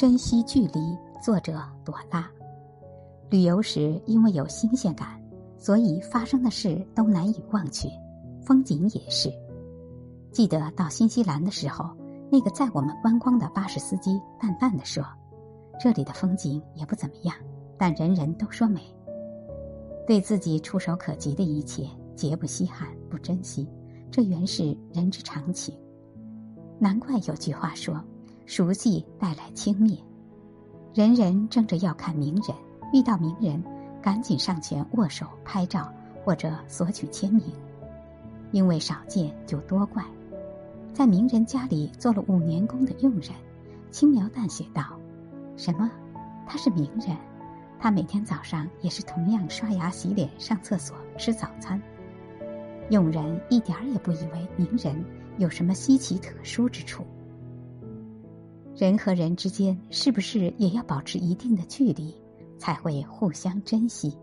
珍惜距离，作者朵拉。旅游时，因为有新鲜感，所以发生的事都难以忘却，风景也是。记得到新西兰的时候，那个载我们观光的巴士司机淡淡的说：“这里的风景也不怎么样，但人人都说美。”对自己触手可及的一切，绝不稀罕，不珍惜，这原是人之常情。难怪有句话说：“熟悉带来轻蔑。”人人争着要看名人，遇到名人，赶紧上前握手、拍照或者索取签名，因为少见就多怪。在名人家里做了五年工的佣人，轻描淡写道：“什么？他是名人？他每天早上也是同样刷牙、洗脸、上厕所、吃早餐。”佣人一点儿也不以为名人有什么稀奇特殊之处。人和人之间是不是也要保持一定的距离，才会互相珍惜？